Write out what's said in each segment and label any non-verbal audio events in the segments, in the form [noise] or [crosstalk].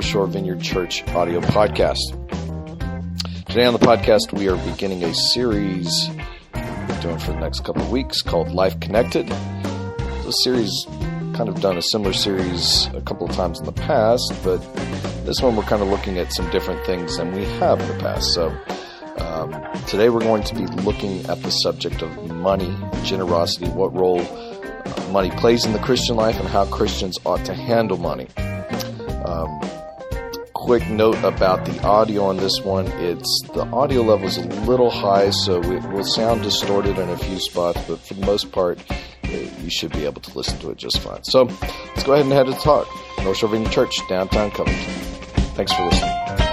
North Shore Vineyard Church audio podcast. Today on the podcast, we are beginning a series we're doing for the next couple of weeks called Life Connected. This series kind of done a similar series a couple of times in the past, but this one we're kind of looking at some different things than we have in the past. So um, today we're going to be looking at the subject of money, generosity, what role money plays in the Christian life, and how Christians ought to handle money. Quick note about the audio on this one. It's the audio level is a little high so it will sound distorted in a few spots but for the most part eh, you should be able to listen to it just fine. So let's go ahead and head to talk. North shore vineyard church downtown covington. Thanks for listening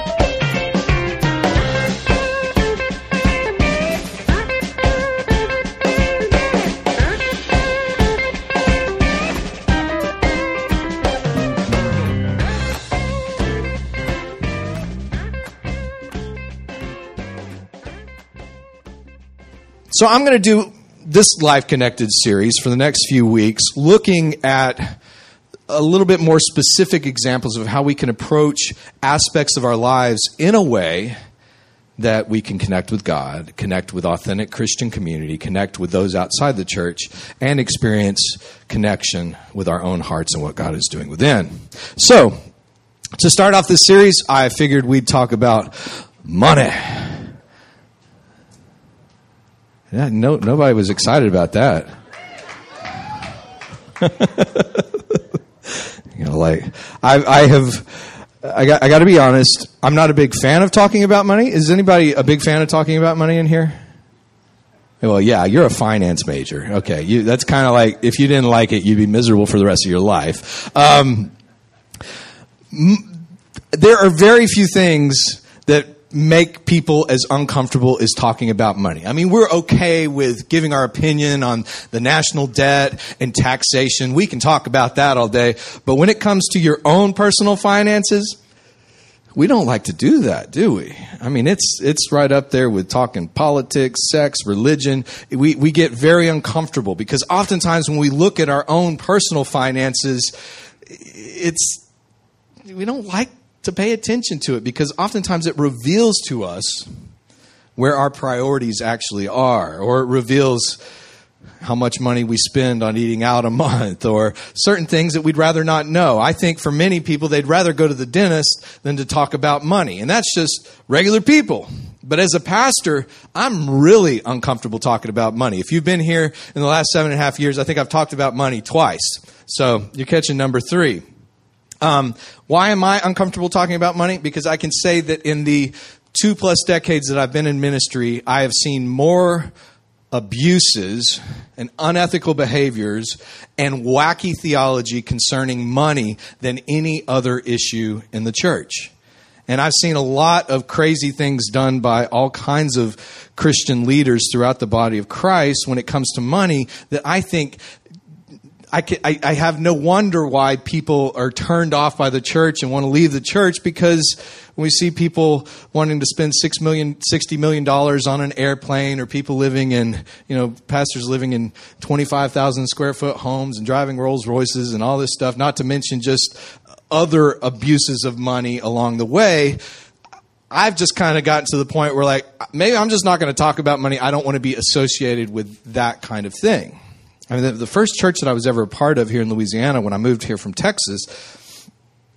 So I'm going to do this Life Connected series for the next few weeks, looking at a little bit more specific examples of how we can approach aspects of our lives in a way that we can connect with God, connect with authentic Christian community, connect with those outside the church, and experience connection with our own hearts and what God is doing within. So, to start off this series, I figured we'd talk about money. Yeah, no, nobody was excited about that. [laughs] you know, like I, I have, I got, I got to be honest. I'm not a big fan of talking about money. Is anybody a big fan of talking about money in here? Well, yeah, you're a finance major. Okay, you, that's kind of like if you didn't like it, you'd be miserable for the rest of your life. Um, m- there are very few things that make people as uncomfortable as talking about money. I mean, we're okay with giving our opinion on the national debt and taxation. We can talk about that all day. But when it comes to your own personal finances, we don't like to do that, do we? I mean, it's it's right up there with talking politics, sex, religion. We we get very uncomfortable because oftentimes when we look at our own personal finances, it's we don't like to pay attention to it because oftentimes it reveals to us where our priorities actually are, or it reveals how much money we spend on eating out a [laughs] month, or certain things that we'd rather not know. I think for many people, they'd rather go to the dentist than to talk about money, and that's just regular people. But as a pastor, I'm really uncomfortable talking about money. If you've been here in the last seven and a half years, I think I've talked about money twice. So you're catching number three. Um, why am I uncomfortable talking about money? Because I can say that in the two plus decades that I've been in ministry, I have seen more abuses and unethical behaviors and wacky theology concerning money than any other issue in the church. And I've seen a lot of crazy things done by all kinds of Christian leaders throughout the body of Christ when it comes to money that I think I, can, I, I, have no wonder why people are turned off by the church and want to leave the church because when we see people wanting to spend six million, sixty million dollars on an airplane, or people living in, you know, pastors living in twenty-five thousand square foot homes and driving Rolls Royces and all this stuff, not to mention just other abuses of money along the way. I've just kind of gotten to the point where, like, maybe I'm just not going to talk about money. I don't want to be associated with that kind of thing. I mean, the, the, first church that I was ever a part of here in Louisiana when I moved here from Texas,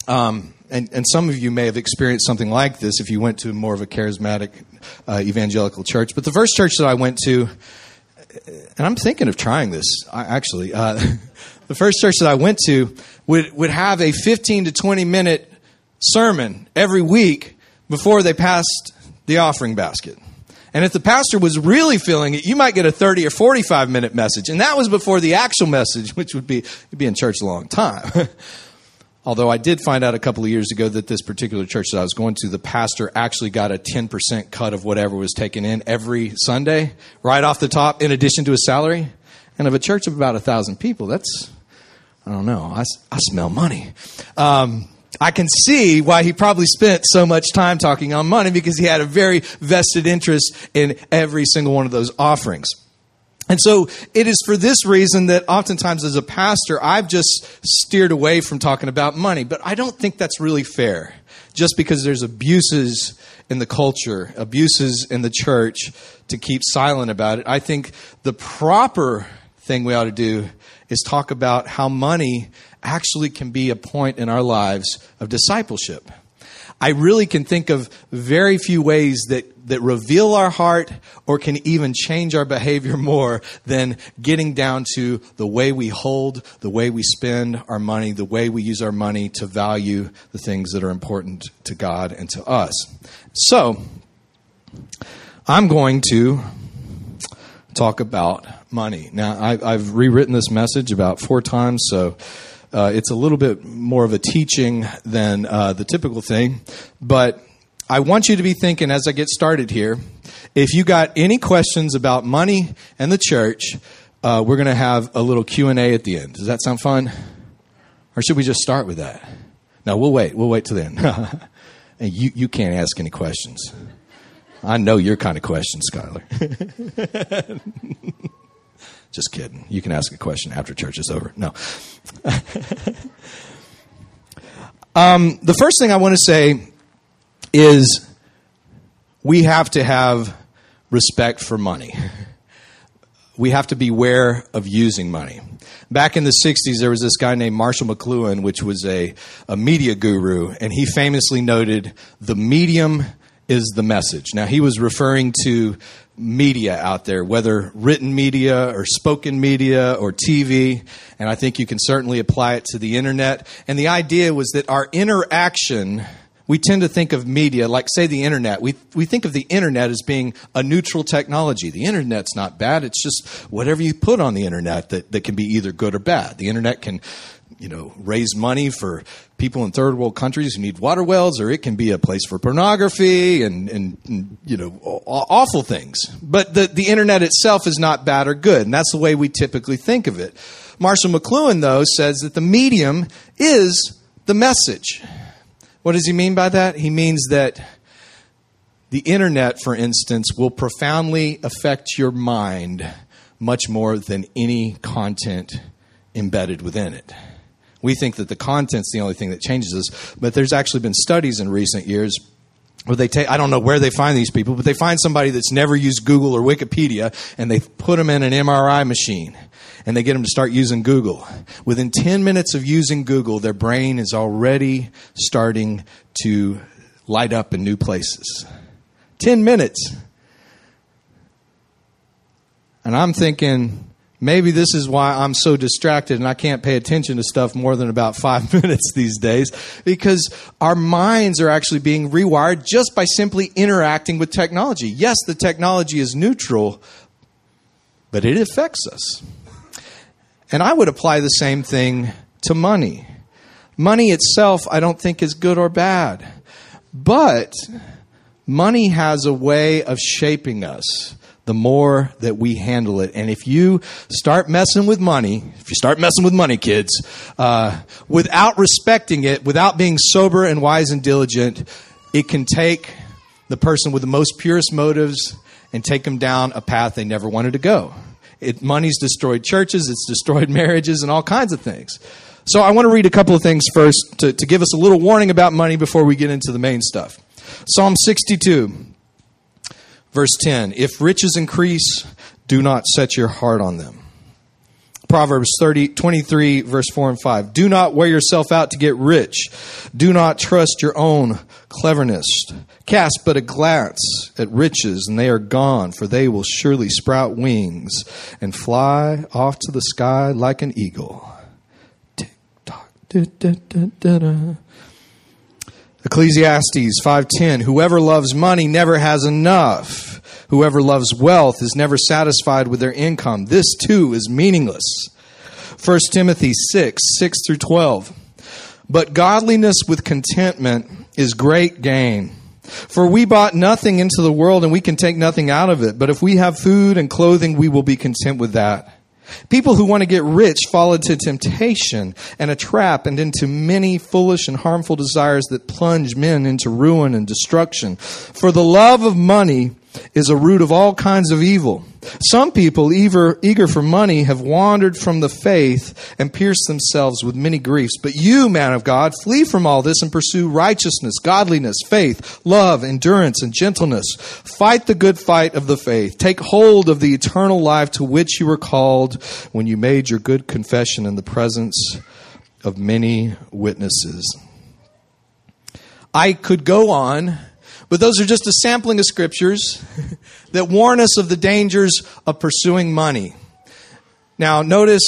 um, and, and some of you may have experienced something like this if you went to more of a charismatic uh, evangelical church. But the first church that I went to, and I'm thinking of trying this actually, uh, [laughs] the first church that I went to would, would have a 15 to 20 minute sermon every week before they passed the offering basket. And if the pastor was really feeling it, you might get a 30 or 45 minute message. And that was before the actual message, [laughs] which would be, you'd be in church a long time. [laughs] Although I did find out a couple of years ago that this particular church that I was going to, the pastor actually got a 10% cut of whatever was taken in every Sunday, right off the top, in addition to his salary. And of a church of about a thousand people, that's, I don't know, I, I smell money. Um, I can see why he probably spent so much time talking on money because he had a very vested interest in every single one of those offerings. And so it is for this reason that oftentimes as a pastor, I've just steered away from talking about money. But I don't think that's really fair. Just because there's abuses in the culture, abuses in the church, to keep silent about it. I think the proper thing we ought to do is talk about how money actually can be a point in our lives of discipleship. I really can think of very few ways that, that reveal our heart or can even change our behavior [laughs] more than getting down to the way we hold, the way we spend our money, the way we use our money to value the things that are important to God and to us. So, I'm going to talk about money. Now, I, have rewritten this message about four times, so uh, it's a little bit more of a teaching than uh, the typical thing, but I want you to be thinking as I get started here. If you got any questions about money and the church, uh, we're going to have a little Q and A at the end. Does that sound fun? Or should we just start with that? No, we'll wait. We'll wait till then. [laughs] and you you can't ask any questions. I know your kind of question, Skylar. [laughs] Just kidding. You can ask a question after church is over. No. [laughs] um, the first thing I want to say is we have to have respect for money. We have to beware of using money. Back in the 60s, there was this guy named Marshall McLuhan, which was a, a media guru, and he famously noted the medium is the message. Now, he was referring to media out there, whether written media or spoken media or TV, and I think you can certainly apply it to the internet. And the idea was that our interaction, we tend to think of media, like say the internet, we, we think of the internet as being a neutral technology. The internet's not bad, it's just whatever you put on the internet that, that can be either good or bad. The internet can you know, raise money for people in third world countries who need water wells, or it can be a place for pornography and, and, and you know, awful things. But the, the internet itself is not bad or good, and that's the way we typically think of it. Marshall McLuhan, though, says that the medium is the message. What does he mean by that? He means that the internet, for instance, will profoundly affect your mind much more than any content embedded within it. We think that the content's the only thing that changes us, but there's actually been studies in recent years where they take, I don't know where they find these people, but they find somebody that's never used Google or Wikipedia and they put them in an MRI machine and they get them to start using Google. Within 10 minutes of using Google, their brain is already starting to light up in new places. 10 minutes. And I'm thinking, Maybe this is why I'm so distracted and I can't pay attention to stuff more than about [laughs] five minutes these days because our minds are actually being rewired just by simply interacting with technology. Yes, the technology is neutral, but it affects us. And I would apply the same thing to money. Money itself, I don't think is good or bad, but money has a way of shaping us the more that we handle it. And if you start messing with money, if you start messing with money, kids, uh, without respecting it, without being sober and wise and diligent, it can take the person with the most purest motives and take them down a path they never wanted to go. It, money's destroyed churches, it's destroyed [laughs] marriages, and all kinds of things. So I want to read a couple of things first to, to give us a little warning about money before we get into the main stuff. Psalm 62. Verse 10 If riches increase, do not set your heart on them. Proverbs 30, 23, verse 4 and 5. Do not wear yourself out to get rich. Do not trust your own cleverness. Cast but a glance at riches, and they are gone, for they will surely sprout wings and fly off to the sky like an eagle. Tick tock, da, da, da. Ecclesiastes 5:10 Whoever loves money never has enough. Whoever loves wealth is never satisfied with their income. This too is meaningless. 1 Timothy 6, 6 through 12. But godliness with contentment is great gain. For we bought nothing into the world and we can take nothing out of it. But if we have food and clothing, we will be content with that. People who want to get rich fall into temptation and a trap and into many foolish and harmful desires that plunge men into ruin and destruction. For the love of money is a root of all kinds of evil. Some people, eager, eager for money, have wandered from the faith and pierced themselves with many griefs. But you, man of God, flee from all this and pursue righteousness, godliness, faith, love, endurance, and gentleness. Fight the good fight of the faith. Take hold of the eternal life to which you were called when you made your good confession in the presence of many witnesses. I could go on but those are just a sampling of scriptures [laughs] that warn us of the dangers of pursuing money. Now, notice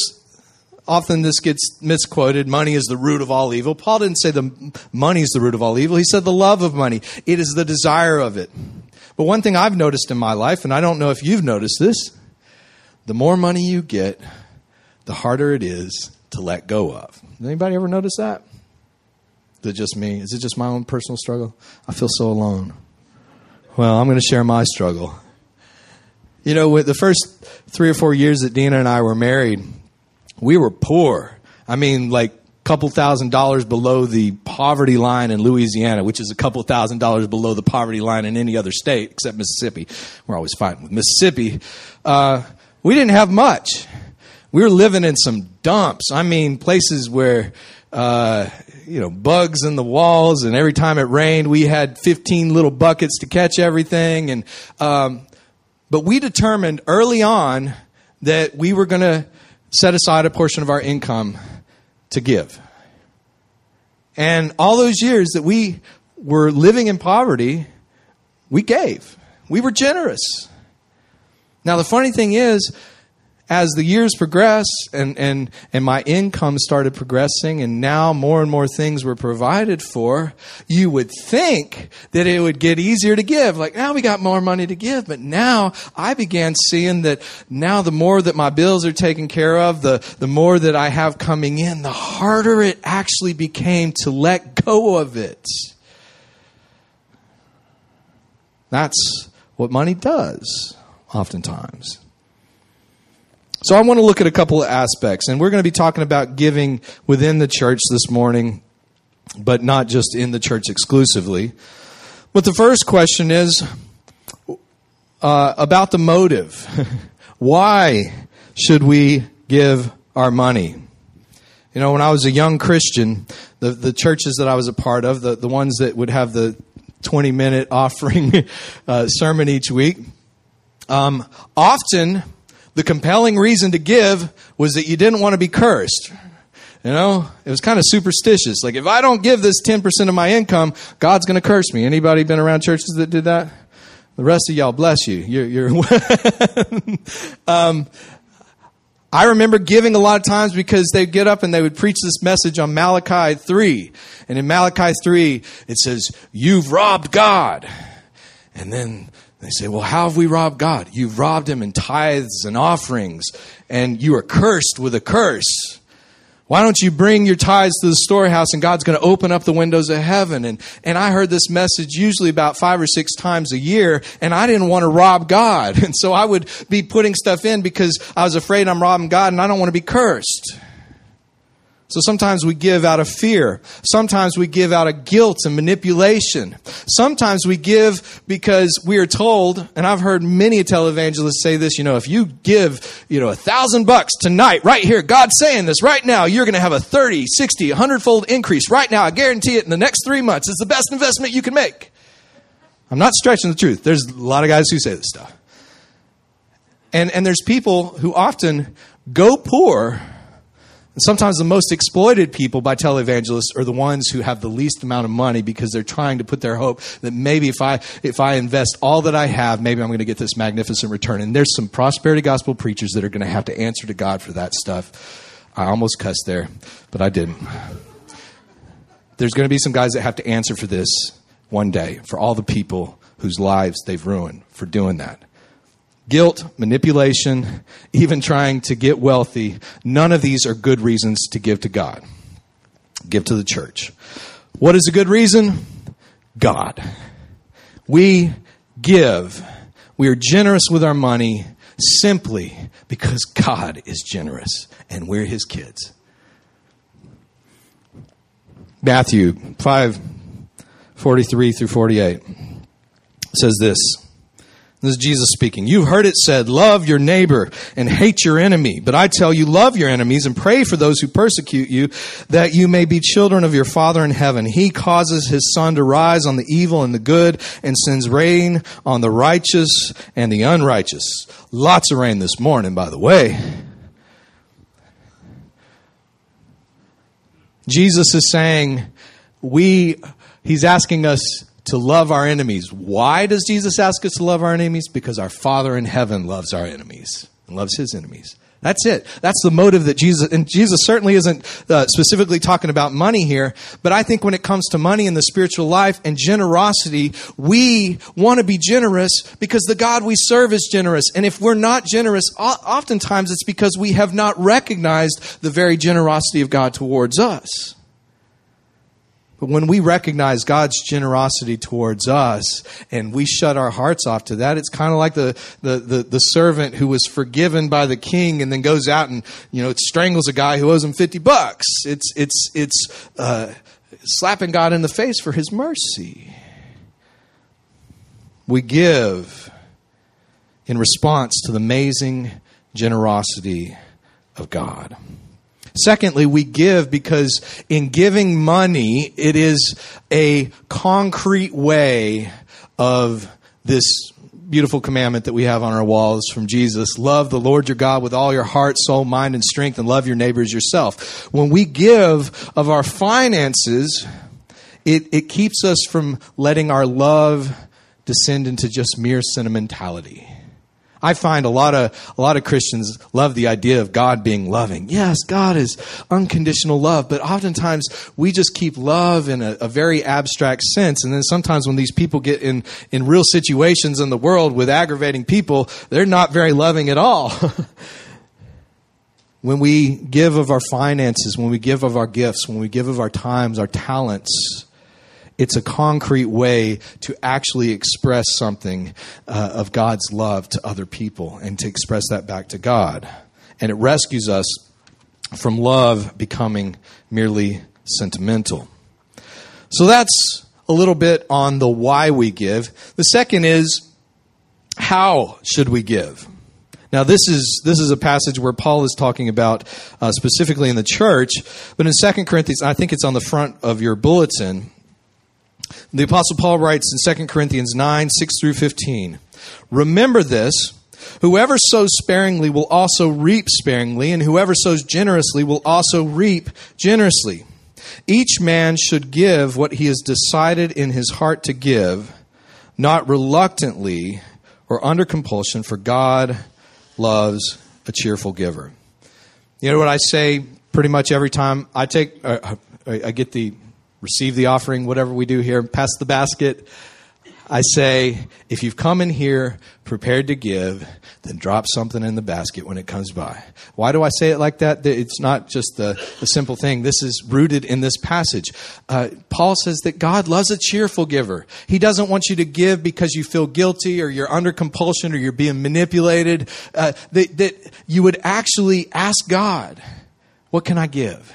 often this gets misquoted money is the root of all evil. Paul didn't say the money is the root of all evil. He said the love of money. It is the desire of it. But one thing I've noticed in my life, and I don't know if you've noticed this, the more money you get, the harder it is to let go of. Anybody ever notice that? It just me? Is it just my own personal struggle? I feel so alone. Well, I'm going to share my struggle. You know, with the first three or four years that Dina and I were married, we were poor. I mean, like a couple thousand dollars below the poverty line in Louisiana, which is a couple thousand dollars below the poverty line in any other state except Mississippi. We're always fighting with Mississippi. Uh, we didn't have much. We were living in some dumps. I mean, places where uh, you know, bugs in the walls, and every time it rained, we had 15 little buckets to catch everything. And um, but we determined early on that we were going to set aside a portion of our income to give. And all those years that we were living in poverty, we gave. We were generous. Now, the funny thing is, as the years progress and, and, and my income started progressing and now more and more things were provided for, you would think that it would get easier to give. Like now we got more money to give, but now I began seeing that now the more that my bills are taken care of, the, the more that I have coming in, the harder it actually became to let go of it. That's what money does oftentimes. So I want to look at a couple of aspects, and we're going to be talking about giving within the church this morning, but not just in the church exclusively. But the first question is uh, about the motive. [laughs] Why should we give our money? You know, when I was a young Christian, the, the churches that I was a part of, the, the ones that would have the 20 minute [laughs] offering uh, sermon each week, um, often the compelling reason to give was that you didn't want to be cursed. You know, it was kind of superstitious. Like if I don't give this 10% of my income, God's going to curse me. Anybody been around churches that did that? The rest of y'all, bless you. You're, you're [laughs] um, I remember giving a lot of times because they'd get up and they would preach this message on Malachi 3. And in Malachi 3, it says, You've robbed God. And then they say, well, how have we robbed God? You've robbed him in tithes and offerings, and you are cursed with a curse. Why don't you bring your tithes to the storehouse and God's going to open up the windows of heaven? And, and I heard this message usually about five or six times a year, and I didn't want to rob God. [laughs] And so I would be putting stuff in because I was afraid I'm robbing God and I don't want to be cursed. So sometimes we give out of fear. Sometimes we give out of guilt and manipulation. Sometimes we give because we are told, and I've heard many televangelists say this, you know, if you give, you know, a thousand bucks tonight, right here, God's saying this right now, you're going to have a 30, 60, 100 fold increase right now. I guarantee it in the next three months. It's the best investment you can make. I'm not stretching the truth. There's a lot of guys who say this stuff. And, and there's people who often go poor and sometimes the most exploited people by televangelists are the ones who have the least amount of money because they're trying to put their hope that maybe if I if I invest all that I have, maybe I'm going to get this magnificent return. And there's some prosperity gospel preachers that are going to have to answer to God for that stuff. I almost cussed there, but I didn't. There's going to be some guys that have to answer for this one day for all the people whose lives they've ruined for doing that guilt, manipulation, even trying to get wealthy, none of these are good reasons to give to God. Give to the church. What is a good reason? God. We give. We are generous with our money simply because God is generous and we're his kids. Matthew 5 43 through 48 says this. This is Jesus speaking. You've heard it said, love your neighbor and hate your enemy. But I tell you, love your enemies and pray for those who persecute you, that you may be children of your Father in heaven. He causes his sun to rise on the evil and the good and sends rain on the righteous and the unrighteous. Lots of rain this morning, by the way. Jesus is saying, we, he's asking us to love our enemies. Why does Jesus ask us to love our enemies? Because our Father in heaven loves our enemies and loves his enemies. That's it. That's the motive that Jesus, and Jesus certainly isn't uh, specifically talking about money here, but I think when it comes to money in the spiritual life and generosity, we want to be generous because the God we serve is generous. And if we're not generous, oftentimes it's because we have not recognized the very generosity of God towards us. But when we recognize God's generosity towards us and we shut our hearts off to that, it's kind of like the, the, the, the, servant who was forgiven by the king and then goes out and, you know, strangles a guy who owes him 50 bucks. It's, it's, it's, uh, slapping God in the face for his mercy. We give in response to the amazing generosity of God. Secondly, we give because in giving money, it is a concrete way of this beautiful commandment that we have on our walls from Jesus. Love the Lord your God with all your heart, soul, mind, and strength, and love your neighbors yourself. When we give of our finances, it, it keeps us from letting our love descend into just mere sentimentality. I find a lot of a lot of Christians love the idea of God being loving. Yes, God is unconditional love, but oftentimes we just keep love in a, a very abstract sense. And then sometimes when these people get in in real situations in the world with aggravating people, they're not very loving at all. [laughs] when we give of our finances, when we give of our gifts, when we give of our times, our talents, it's a concrete way to actually express something uh, of God's love to other people and to express that back to God. And it rescues us from love becoming merely sentimental. So that's a little bit on the why we give. The second is how should we give? Now, this is this is a passage where Paul is talking about uh, specifically in the church, but in Second Corinthians, I think it's on the front of your bulletin. The Apostle Paul writes in 2 Corinthians 9 6 through 15 Remember this. Whoever sows sparingly will also reap sparingly, and whoever sows generously will also reap generously. Each man should give what he has decided in his heart to give, not reluctantly or under compulsion, for God loves a cheerful giver. You know what I say pretty much every time I take, uh, I get the receive the offering, whatever we do here, pass the basket. I say, if you've come in here prepared to give, then drop something in the basket when it comes by. Why do I say it like that? It's not just the, the simple thing. This is rooted in this passage. Uh, Paul says that God loves a cheerful giver. He doesn't want you to give because you feel guilty or you're under compulsion or you're being manipulated. Uh, that, that you would actually ask God, what can I give?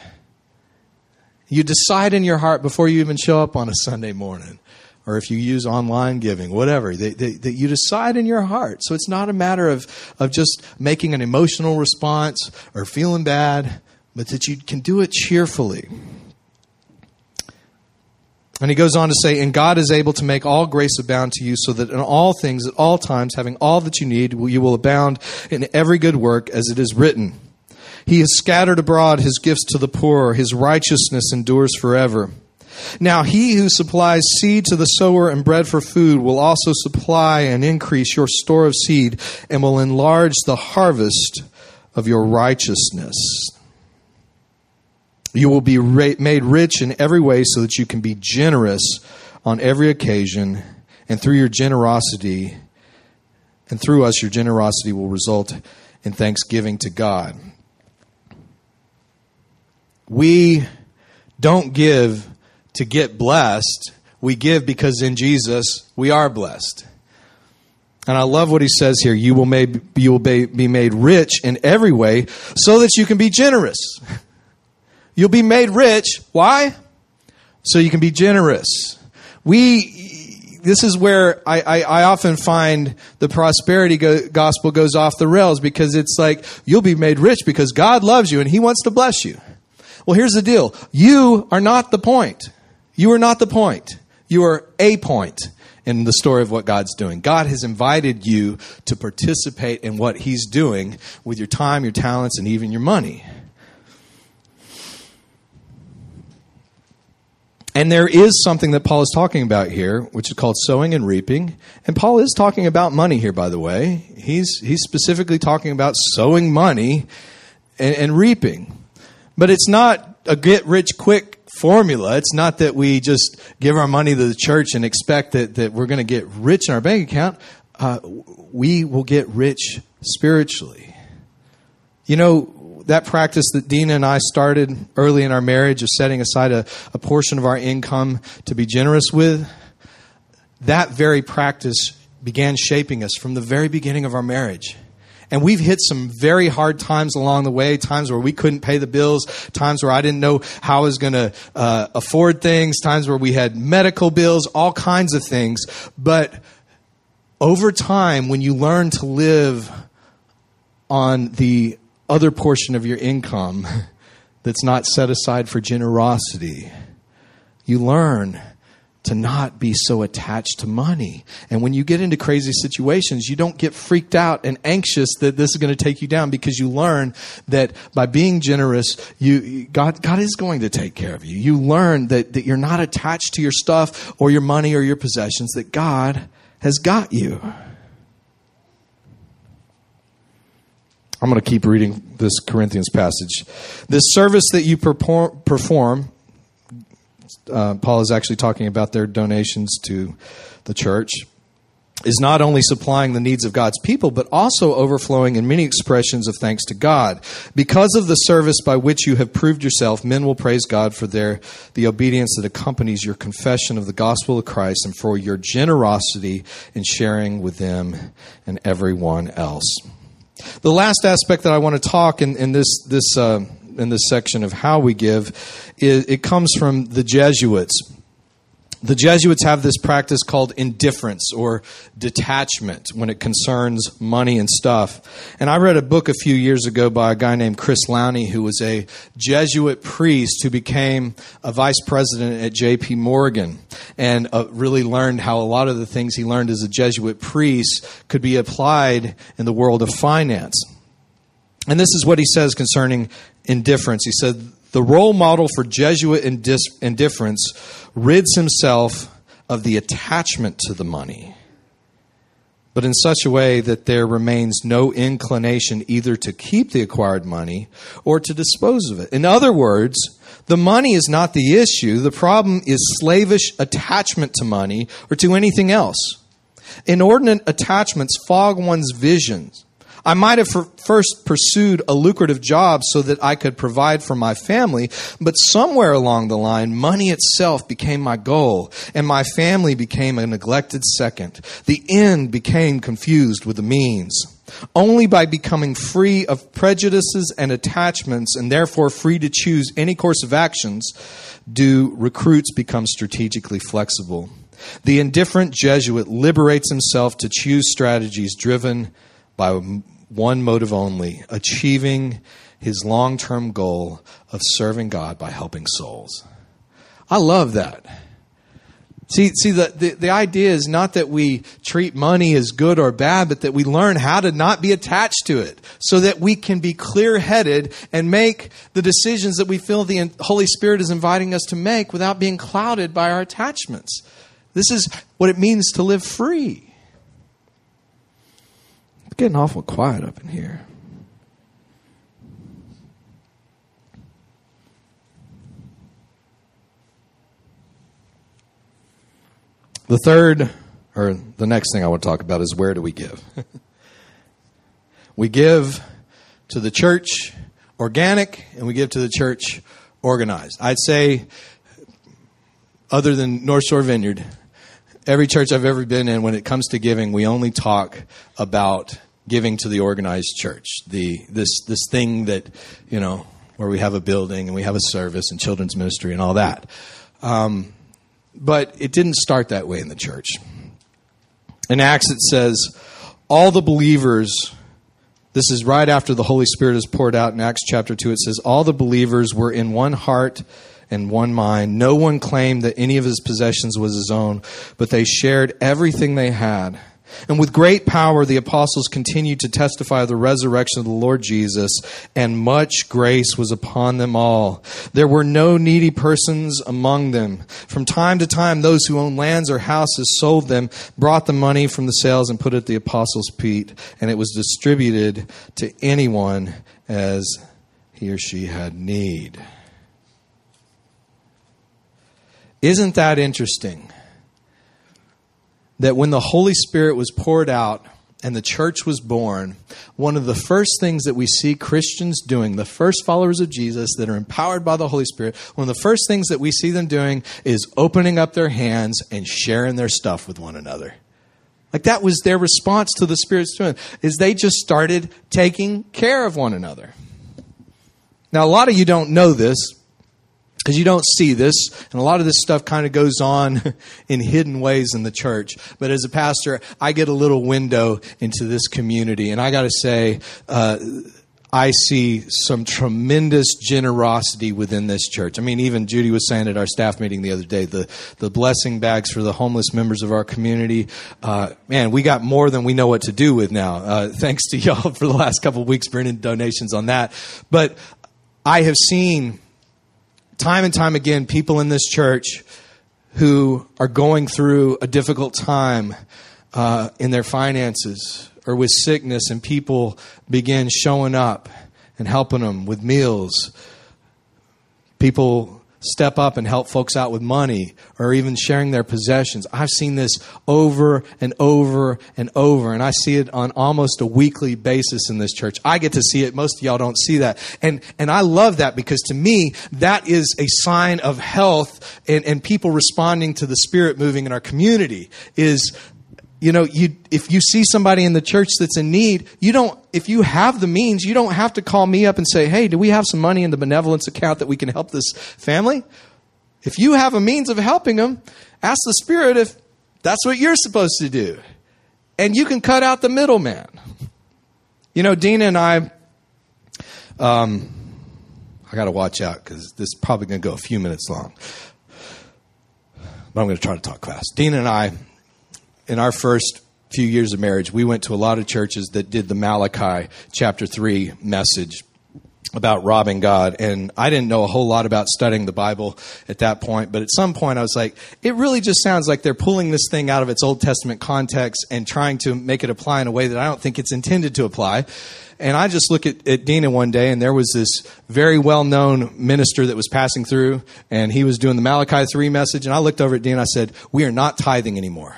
You decide in your heart before you even show up on a Sunday morning, or if you use online giving, whatever, that, that, you decide in your heart. So it's not a matter of, of just making an emotional response or feeling bad, but that you can do it cheerfully. And he goes on to say, And God is able to make all grace abound to you, so that in all things, at all times, having all that you need, you will abound in every good work, as it is written. He has scattered abroad his gifts to the poor. His righteousness endures forever. Now, he who supplies seed to the sower and bread for food will also supply and increase your store of seed and will enlarge the harvest of your righteousness. You will be made rich in every way so that you can be generous on every occasion, and through your generosity, and through us, your generosity will result in thanksgiving to God. We don't give to get blessed. We give because in Jesus we are blessed. And I love what he says here. You will, made, you will be made rich in every way so that you can be generous. You'll be made rich. Why? So you can be generous. We, this is where I, I, I often find the prosperity go, gospel goes off the rails because it's like you'll be made rich because God loves you and He wants to bless you. Well, here's the deal: you are not the point. You are not the point. You are a point in the story of what God's doing. God has invited you to participate in what He's doing with your time, your talents, and even your money. And there is something that Paul is talking about here, which is called sowing and reaping. And Paul is talking about money here, by the way. He's, he's specifically talking about sowing money and, and reaping. But it's not a get rich quick formula. It's not that we just give our money to the church and expect that, that we're going to get rich in our bank account. Uh, we will get rich spiritually. You know, that practice that Dina and I started early in our marriage of setting aside a, a portion of our income to be generous with, that very practice began shaping us from the very beginning of our marriage. And we've hit some very hard times along the way, times where we couldn't pay the bills, times where I didn't know how I was going to uh, afford things, times where we had medical bills, all kinds of things. But over time, when you learn to live on the other portion of your income [laughs] that's not set aside for generosity, you learn to not be so attached to money. And when you get into crazy situations, you don't get freaked out and anxious that this is going to take you down because you learn that by being generous, you, God, God is going to take care of you. You learn that, that you're not attached to your stuff or your money or your possessions, that God has got you. I'm going to keep reading this Corinthians passage. This service that you perform, uh, Paul is actually talking about their donations to the church, is not only supplying the needs of God's people, but also overflowing in many expressions of thanks to God. Because of the service by which you have proved yourself, men will praise God for their, the obedience that accompanies your confession of the gospel of Christ and for your generosity in sharing with them and everyone else. The last aspect that I want to talk in, in this, this, uh, in this section of how we give is it comes from the Jesuits. The Jesuits have this practice called indifference or detachment when it concerns money and stuff. And I read a book a few years ago by a guy named Chris Lowney, who was a Jesuit priest who became a vice president at J.P. Morgan and uh, really learned how a lot of the things he learned as a Jesuit priest could be applied in the world of finance. And this is what he says concerning indifference. He said, the role model for Jesuit indifference rids himself of the attachment to the money, but in such a way that there remains no inclination either to keep the acquired money or to dispose of it. In other words, the money is not the issue. The problem is slavish attachment to money or to anything else. Inordinate attachments fog one's visions I might have first pursued a lucrative job so that I could provide for my family, but somewhere along the line, money itself became my goal, and my family became a neglected second. The end became confused with the means. Only by becoming free of prejudices and attachments, and therefore free to choose any course of actions, do recruits become strategically flexible. The indifferent Jesuit liberates himself to choose strategies driven by one motive only achieving his long term goal of serving God by helping souls. I love that. See, see the, the, the, idea is not that we treat money as good or bad, but that we learn how to not be attached to it so that we can be clear headed and make the decisions that we feel the Holy Spirit is inviting us to make without being clouded by our attachments. This is what it means to live free getting awful quiet up in here. The third, or the next thing I want to talk about is where do we give? [laughs] we give to the church organic and we give to the church organized. I'd say, other than North Shore Vineyard, every church I've ever been in, when it comes to giving, we only talk about giving to the organized church. The this this thing that you know where we have a building and we have a service and children's ministry and all that. Um, but it didn't start that way in the church. In Acts, it says, all the believers, this is right after the Holy Spirit is poured out in Acts chapter 2, it says, all the believers were in one heart and one mind. No one claimed that any of his possessions was his own, but they shared everything they had. And with great power, the apostles continued to testify of the resurrection of the Lord Jesus, and much grace was upon them all. There were no needy persons among them. From time to time, those who owned lands or houses sold them, brought the money from the sales, and put it at the apostles' feet, and it was distributed to anyone as he or she had need. Isn't that interesting? That when the Holy Spirit was poured out and the church was born, one of the first things that we see Christians doing, the first followers of Jesus that are empowered by the Holy Spirit, one of the first things that we see them doing is opening up their hands and sharing their stuff with one another. Like that was their response to the Spirit's doing, is they just started taking care of one another. Now, a lot of you don't know this, because you don't see this, and a lot of this stuff kind of goes on [laughs] in hidden ways in the church. But as a pastor, I get a little window into this community, and I got to say, uh, I see some tremendous generosity within this church. I mean, even Judy was saying at our staff meeting the other day, the, the blessing bags for the homeless members of our community. Uh, man, we got more than we know what to do with now. Uh, thanks to [laughs] y'all for the last couple of weeks bringing donations on that. But I have seen time and time again people in this church who are going through a difficult time uh, in their finances or with sickness, and people begin showing up and helping them with meals. People step up and help folks out with money or even sharing their possessions. I've seen this over and over and over, and I see it on almost a weekly basis in this church. I get to see it. Most of y'all don't see that. And, and I love that because to me, that is a sign of health and, and people responding to the spirit moving in our community is you know you if you see somebody in the church that's in need you don't if you have the means you don't have to call me up and say hey do we have some money in the benevolence account that we can help this family? If you have a means of helping them ask the spirit if that's what you're supposed to do. And you can cut out the middleman. You know dina and i um, i got to watch out because this is probably going to go a few minutes long but i'm going to try to talk fast. Dina and i in our first few years of marriage, we went to a lot of churches that did the Malachi chapter 3 message about robbing God. And I didn't know a whole lot about studying the Bible at that point. But at some point, I was like, it really just sounds like they're pulling this thing out of its Old Testament context and trying to make it apply in a way that I don't think it's intended to apply. And I just look at, at Dina one day, and there was this very well known minister that was passing through, and he was doing the Malachi 3 message. And I looked over at Dina and I said, We are not tithing anymore.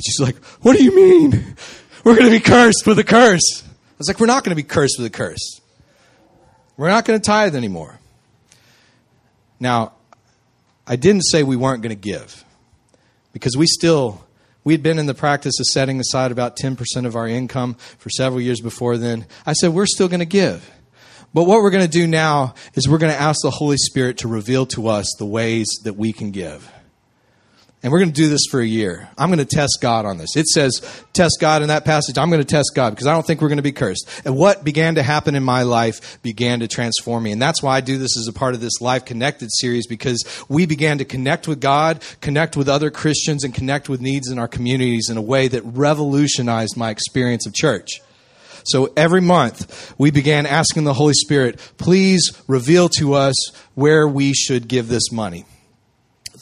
She's like, What do you mean? We're going to be cursed with a curse. I was like, We're not going to be cursed with a curse. We're not going to tithe anymore. Now, I didn't say we weren't going to give because we still we'd been in the practice of setting aside about 10% of our income for several years before then. I said we're still going to give. But what we're going to do now is we're going to ask the Holy Spirit to reveal to us the ways that we can give. And we're going to do this for a year. I'm going to test God on this. It says, test God in that passage. I'm going to test God because I don't think we're going to be cursed. And what began to happen in my life began to transform me. And that's why I do this as a part of this Life Connected series because we began to connect with God, connect with other Christians, and connect with needs in our communities in a way that revolutionized my experience of church. So every month, we began asking the Holy Spirit, please reveal to us where we should give this money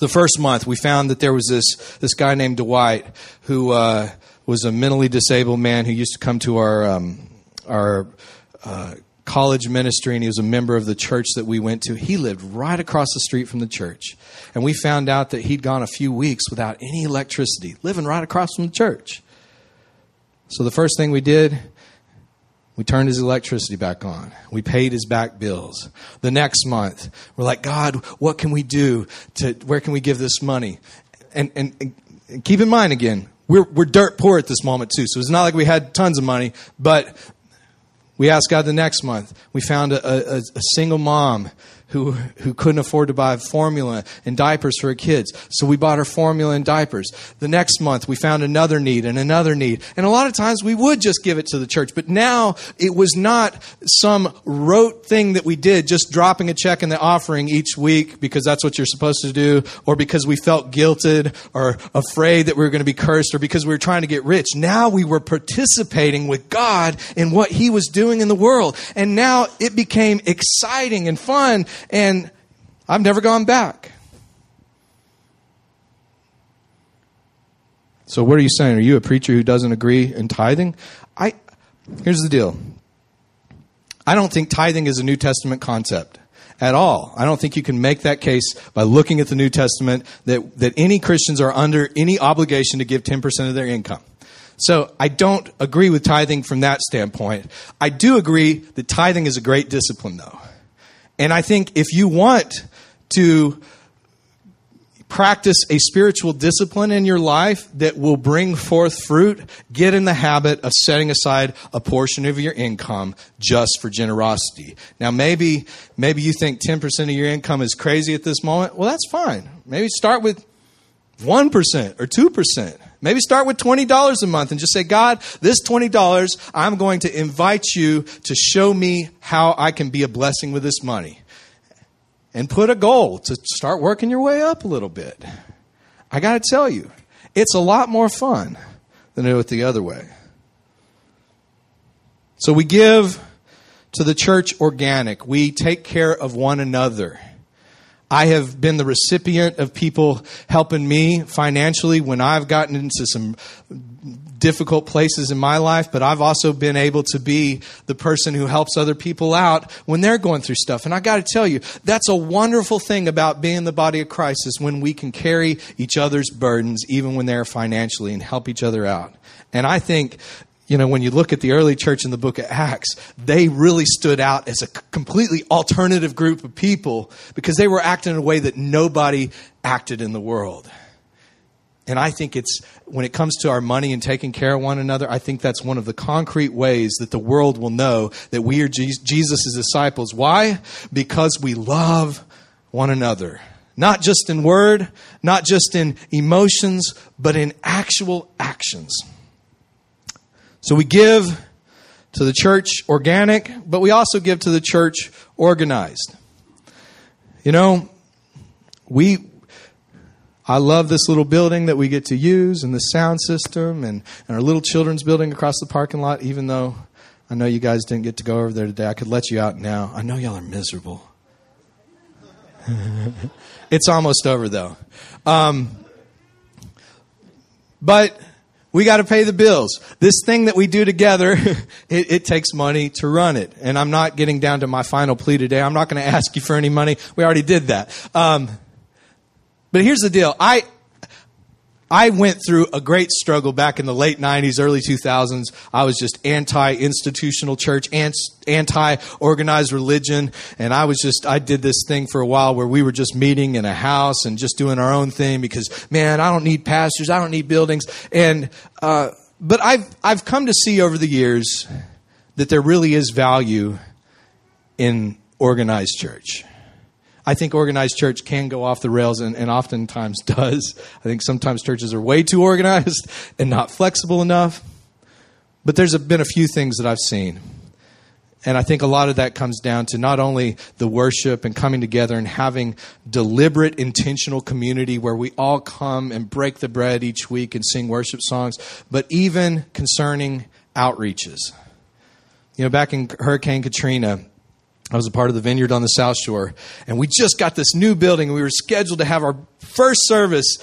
the first month, we found that there was this, this guy named Dwight who uh, was a mentally disabled man who used to come to our, um, our uh, college ministry, and he was a member of the church that we went to. He lived right across the street from the church. And we found out that he'd gone a few weeks without any electricity, living right across from the church. So the first thing we did we turned his electricity back on. We paid his back bills. The next month, we're like, God, what can we do to, where can we give this money? And, and, and keep in mind again, we're, we're dirt poor at this moment too. So it's not like we had tons of money, but we asked God the next month. We found a, a, a single mom who, who couldn't afford to buy formula and diapers for her kids. So we bought her formula and diapers. The next month, we found another need and another need. And a lot of times we would just give it to the church. But now it was not some rote thing that we did, just dropping a check in the offering each week because that's what you're supposed to do, or because we felt guilted or afraid that we were going to be cursed, or because we were trying to get rich. Now we were participating with God in what He was doing in the world. And now it became exciting and fun and I've never gone back. So what are you saying? Are you a preacher who doesn't agree in tithing? I here's the deal. I don't think tithing is a New Testament concept at all. I don't think you can make that case by looking at the New Testament that, that any Christians are under any obligation to give 10% of their income. So I don't agree with tithing from that standpoint. I do agree that tithing is a great discipline though. And I think if you want to practice a spiritual discipline in your life that will bring forth fruit, get in the habit of setting aside a portion of your income just for generosity. Now maybe maybe you think 10% of your income is crazy at this moment. Well, that's fine. Maybe start with 1% or 2%. Maybe start with $20 a month and just say, God, this $20, I'm going to invite you to show me how I can be a blessing with this money. And put a goal to start working your way up a little bit. I got to tell you, it's a lot more fun than do it the other way. So we give to the church organic. We take care of one another. I have been the recipient of people helping me financially when I've gotten into some difficult places in my life, but I've also been able to be the person who helps other people out when they're going through stuff. And I got to tell you, that's a wonderful thing about being the body of Christ is when we can carry each other's burdens even when they're financially and help each other out. And I think you know, when you look at the early church in the book of Acts, they really stood out as a completely alternative group of people because they were acting in a way that nobody acted in the world. And I think it's, when it comes to our money and taking care of one another, I think that's one of the concrete ways that the world will know that we are Jesus' disciples. Why? Because we love one another. Not just in word, not just in emotions, but in actual actions. So we give to the church organic, but we also give to the church organized. You know, we I love this little building that we get to use and the sound system and, and our little children's building across the parking lot, even though I know you guys didn't get to go over there today. I could let you out now. I know y'all are miserable. [laughs] it's almost over though. Um, but we got to pay the bills. This thing that we do together, [laughs] it, it, takes money to run it. And I'm not getting down to my final plea today. I'm not going to ask you for any money. We already did that. Um, but here's the deal. I, I went through a great struggle back in the late 90s, early 2000s. I was just anti institutional church, anti organized religion. And I was just, I did this thing for a while where we were just meeting in a house and just doing our own thing because, man, I don't need pastors, I don't need buildings. And, uh, but I've, I've come to see over the years that there really is value in organized church. I think organized church can go off the rails and, and, oftentimes [laughs] does. I think sometimes churches are way too organized [laughs] and not flexible enough. But there's been a few things that I've seen. And I think a lot of that comes down to not only the worship and coming together and having deliberate, intentional community where we all come and break the bread each week and sing worship songs, but even concerning outreaches. You know, back in Hurricane Katrina, I was a part of the vineyard on the South Shore, and we just got this new building. We were scheduled to have our first service,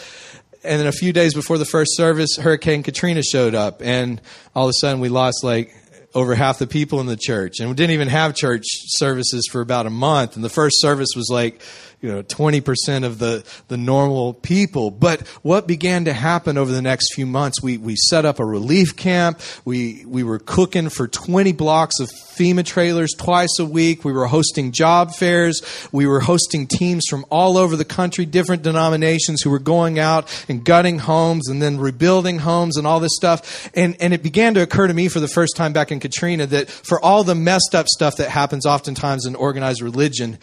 and then a few days before the first service, Hurricane Katrina showed up, and all of a sudden we lost like over half the people in the church, and we didn't even have church services for about a month. And the first service was like you know 20% of the the normal people. But what began to happen over the next few months we we set up a relief camp. We we were cooking for 20 blocks of FEMA trailers twice a week. We were hosting job fairs. We were hosting teams from all over the country different denominations who were going out and gutting homes and then rebuilding homes and all this stuff. And and it began to occur to me for the first time back in Katrina that for all the messed up stuff that happens oftentimes in organized religion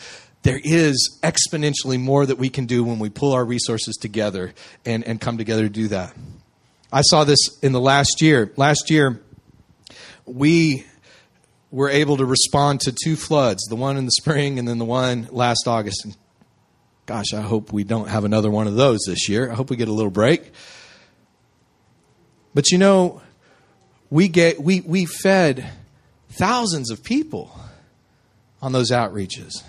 there is exponentially more that we can do when we pull our resources together and, and come together to do that. I saw this in the last year. Last year, we were able to respond to two floods the one in the spring and then the one last August. And gosh, I hope we don't have another one of those this year. I hope we get a little break. But you know, we, get, we, we fed thousands of people on those outreaches.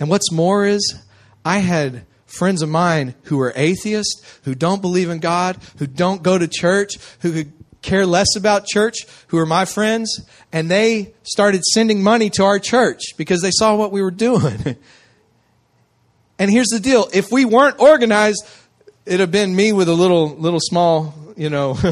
And what's more is, I had friends of mine who are atheists, who don't believe in God, who don't go to church, who could care less about church, who are my friends, and they started sending money to our church because they saw what we were doing. [laughs] and here's the deal if we weren't organized, it'd have been me with a little, little small, you know. [laughs]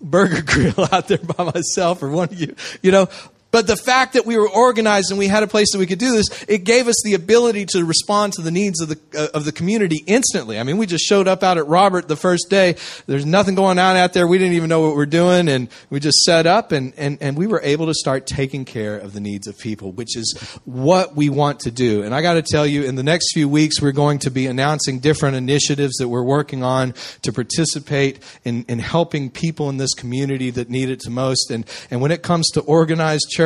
burger grill [laughs] out there by myself or one of you, you know, but the fact that we were organized and we had a place that we could do this, it gave us the ability to respond to the needs of the uh, of the community instantly. I mean, we just showed up out at Robert the first day. There's nothing going on out there. We didn't even know what we are doing, and we just set up and, and and we were able to start taking care of the needs of people, which is what we want to do. And I got to tell you, in the next few weeks, we're going to be announcing different initiatives that we're working on to participate in in helping people in this community that need it the most. And and when it comes to organized church,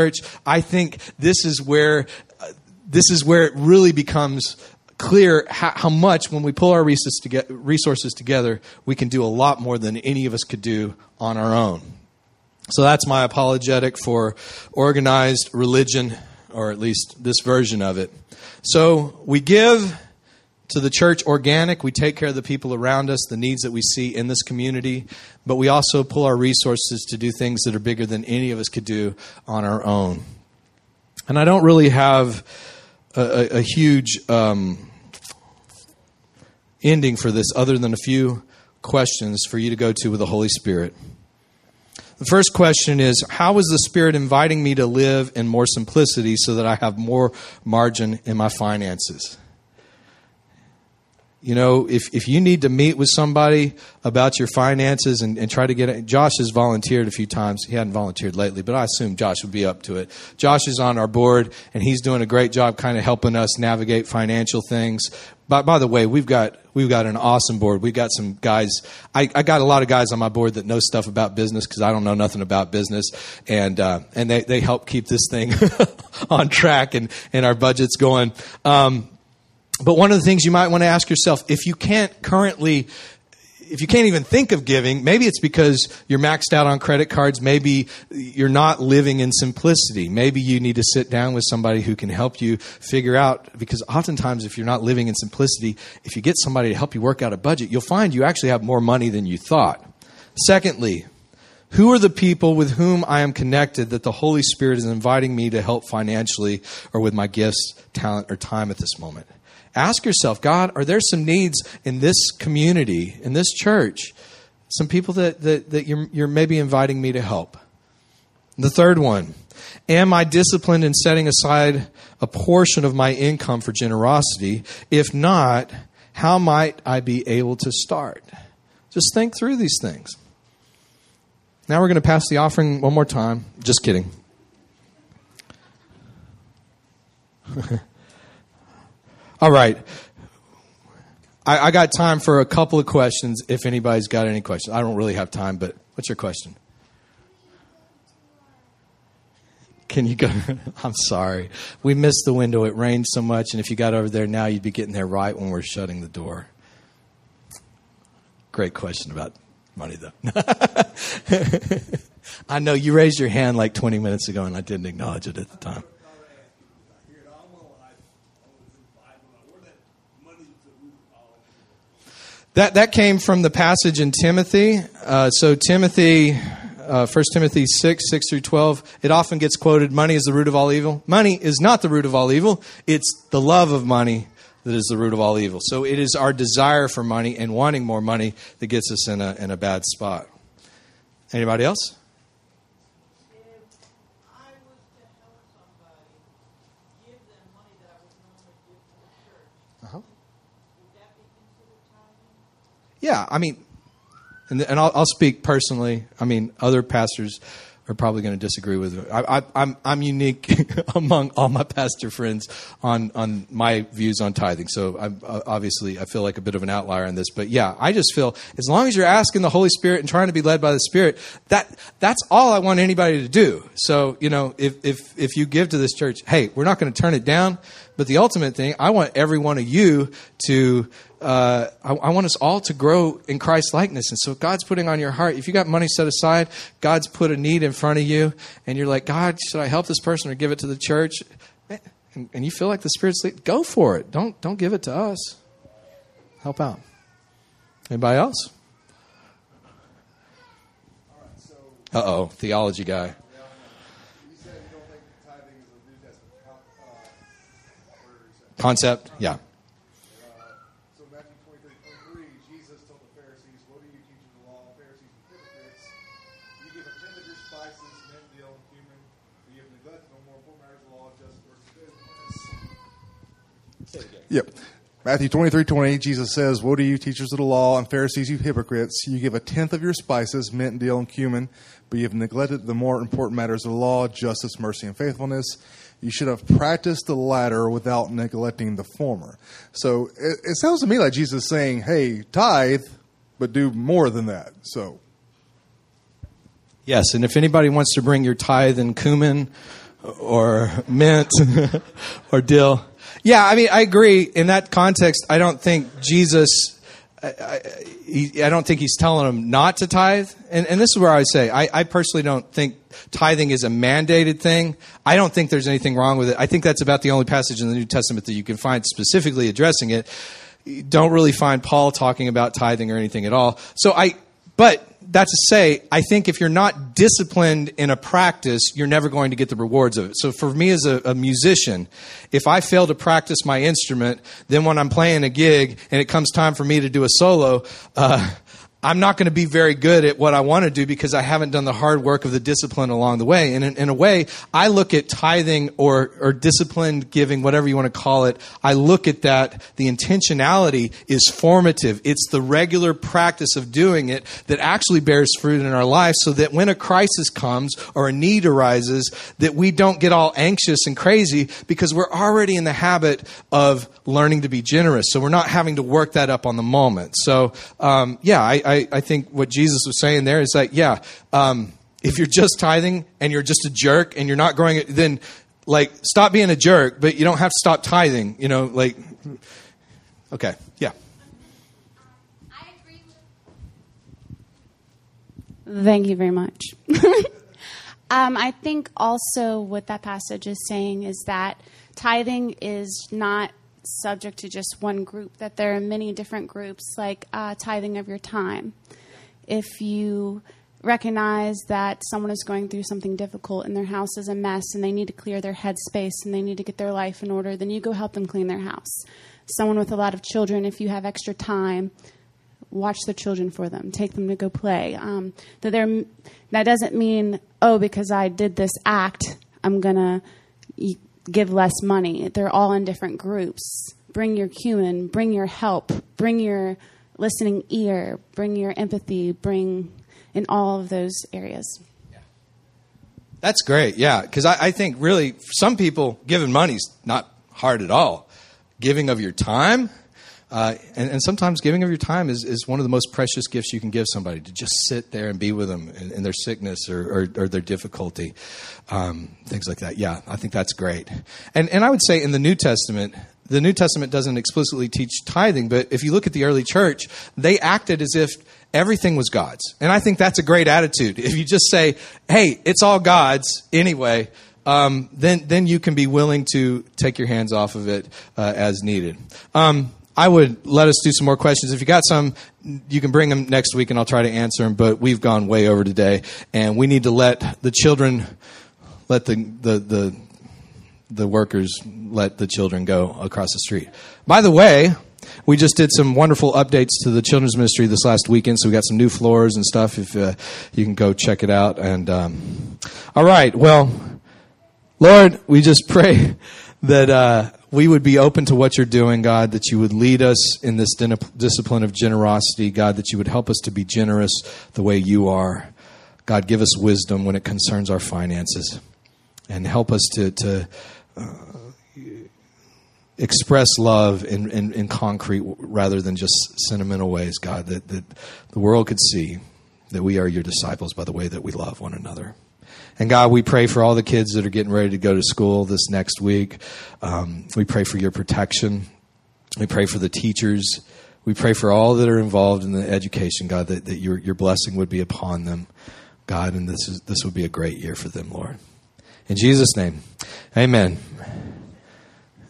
I think this is where uh, this is where it really becomes clear how, how, much when we pull our resources together, we can do a lot more than any of us could do on our own. So that's my apologetic for organized religion, or at least this version of it. So we give to the church organic. We take care of the people around us, the needs that we see in this community, but we also pull our resources to do things that are bigger than any of us could do on our own. And I don't really have a, a, a huge um, ending for this other than a few questions for you to go to with the Holy Spirit. The first question is How is the Spirit inviting me to live in more simplicity so that I have more margin in my finances? You know, if, if you need to meet with somebody about your finances and, and try to get it, Josh has volunteered a few times. He hadn't volunteered lately, but I assume Josh would be up to it. Josh is on our board, and he's doing a great job kind of helping us navigate financial things. By, by the way, we've got we've got an awesome board. We've got some guys. I, I got a lot of guys on my board that know stuff about business because I don't know nothing about business, and uh, and they, they help keep this thing [laughs] on track and and our budgets going. Um, but one of the things you might want to ask yourself if you can't currently if you can't even think of giving, maybe it's because you're maxed out on credit cards. Maybe you're not living in simplicity. Maybe you need to sit down with somebody who can help you figure out, because oftentimes if you're not living in simplicity, if you get somebody to help you work out a budget, you'll find you actually have more money than you thought. Secondly, who are the people with whom I am connected that the Holy Spirit is inviting me to help financially or with my gifts, talent, or time at this moment? Ask yourself God, are there some needs in this community, in this church? Some people that, that, that you're, you're maybe inviting me to help. The third one, am I disciplined in setting aside a portion of my income for generosity? If not, how might I be able to start? Just think through these things. Now we're going to pass the offering one more time. Just kidding. [laughs] All right. I, I, got time for a couple of questions if anybody's got any questions. I don't really have time, but what's your question? Can you go? [laughs] I'm sorry. We missed the window. It rained so much, and if you got over there now, you'd be getting there right when we're shutting the door. Great question about money, though. [laughs] I know you raised your hand like 20 minutes ago, and I didn't acknowledge it at the time. That, that came from the passage in Timothy. Uh, so, Timothy, uh, 1 Timothy 6, 6 through 12, it often gets quoted money is the root of all evil. Money is not the root of all evil, it's the love of money that is the root of all evil. So, it is our desire for money and wanting more money that gets us in a, in a bad spot. Anybody else? Yeah, I mean, and, and I'll, I'll speak personally. I mean, other pastors are probably going to disagree with it. I, I, I'm I'm unique [laughs] among all my pastor friends on on my views on tithing. So I'm obviously I feel like a bit of an outlier on this, but yeah, I just feel as long as you're asking the Holy Spirit and trying to be led by the Spirit, that that's all I want anybody to do. So you know, if if if you give to this church, hey, we're not going to turn it down, but the ultimate thing, I want every one of you to uh, I, I, want us all to grow in Christ likeness. And so God's putting on your heart. If you got money set aside, God's put a need in front of you, and you're like, God, should I help this person or give it to the church? And, and you feel like the Spirit's lead, go for it. Don't don't give it to us. Help out. Anybody else? Uh oh, theology guy. Concept, yeah. Yep. Matthew 23, 20, Jesus says, Woe to you, teachers of the law and Pharisees, you hypocrites! You give a tenth of your spices, mint, dill, and cumin, but you have neglected the more important matters of the law, justice, mercy, and faithfulness. You should have practiced the latter without neglecting the former. So it, it sounds to me like Jesus is saying, Hey, tithe, but do more than that. So. Yes, and if anybody wants to bring your tithe and cumin or mint [laughs] or dill, yeah, I mean, I agree. In that context, I don't think Jesus. I, I, I don't think he's telling them not to tithe. And, and this is where I say, I, I personally don't think tithing is a mandated thing. I don't think there's anything wrong with it. I think that's about the only passage in the New Testament that you can find specifically addressing it. You don't really find Paul talking about tithing or anything at all. So I, but that's to say, I think if you're not disciplined in a practice, you're never going to get the rewards of it. So for me as a, a, musician, if I fail to practice my instrument, then when I'm playing a gig and it comes time for me to do a solo, uh, I'm not going to be very good at what I want to do because I haven't done the hard work of the discipline along the way. And in, in, a way, I look at tithing or, or disciplined giving, whatever you want to call it, I look at that. The intentionality is formative. It's the regular practice of doing it that actually bears fruit in our life so that when a crisis comes or a need arises, that we don't get all anxious and crazy because we're already in the habit of learning to be generous. So we're not having to work that up on the moment. So, um, yeah, I, I I, I think what Jesus was saying there is like, yeah, um, if you're just tithing and you're just a jerk and you're not growing it, then like stop being a jerk, but you don't have to stop tithing. You know, like, okay, yeah. Thank you very much. [laughs] um, I think also what that passage is saying is that tithing is not subject to just one group, that there are many different groups, like uh, tithing of your time. If you recognize that someone is going through something difficult and their house is a mess and they need to clear their headspace and they need to get their life in order, then you go help them clean their house. Someone with a lot of children, if you have extra time, watch the children for them, take them to go play. Um, that, that doesn't mean, oh, because I did this act, I'm going to give less money. They're all in different groups. Bring your cumin, bring your help, bring your listening ear, bring your empathy, bring in all of those areas. That's great, yeah, because I, I think really some people giving money's not hard at all. Giving of your time, uh, and, and, sometimes giving of your time is, is one of the most precious gifts you can give somebody to just sit there and be with them in, in their sickness or, or, or their difficulty, um, things like that. Yeah, I think that's great. And, and I would say in the New Testament, the New Testament doesn't explicitly teach tithing, but if you look at the early church, they acted as if everything was God's. And I think that's a great attitude. If you just say, hey, it's all God's anyway, um, then, then you can be willing to take your hands off of it uh, as needed. Um, I would let us do some more questions. If you got some, you can bring them next week and I'll try to answer them, but we've gone way over today and we need to let the children, let the, the, the, the workers let the children go across the street. By the way, we just did some wonderful updates to the children's ministry this last weekend, so we got some new floors and stuff. If uh, you can go check it out, and um, all right, well, Lord, we just [laughs] pray that uh, we would be open to what you're doing, God, that you would lead us in this discipline of generosity, God, that you would help us to be generous the way you are. God, give us wisdom when it concerns our finances and help us to, to uh, express love in, in, in, concrete rather than just sentimental ways, God, that, that the world could see that we are your disciples by the way that we love one another. And God, we pray for all the kids that are getting ready to go to school this next week. Um, we pray for your protection. We pray for the teachers. We pray for all that are involved in the education, God, that, that your, your blessing would be upon them, God, and this, is, this would be a great year for them, Lord. In Jesus' name, amen.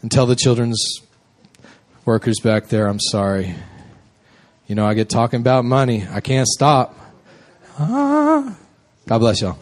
And tell the children's workers back there, I'm sorry. You know, I get talking about money. I can't stop. Ah. God bless y'all.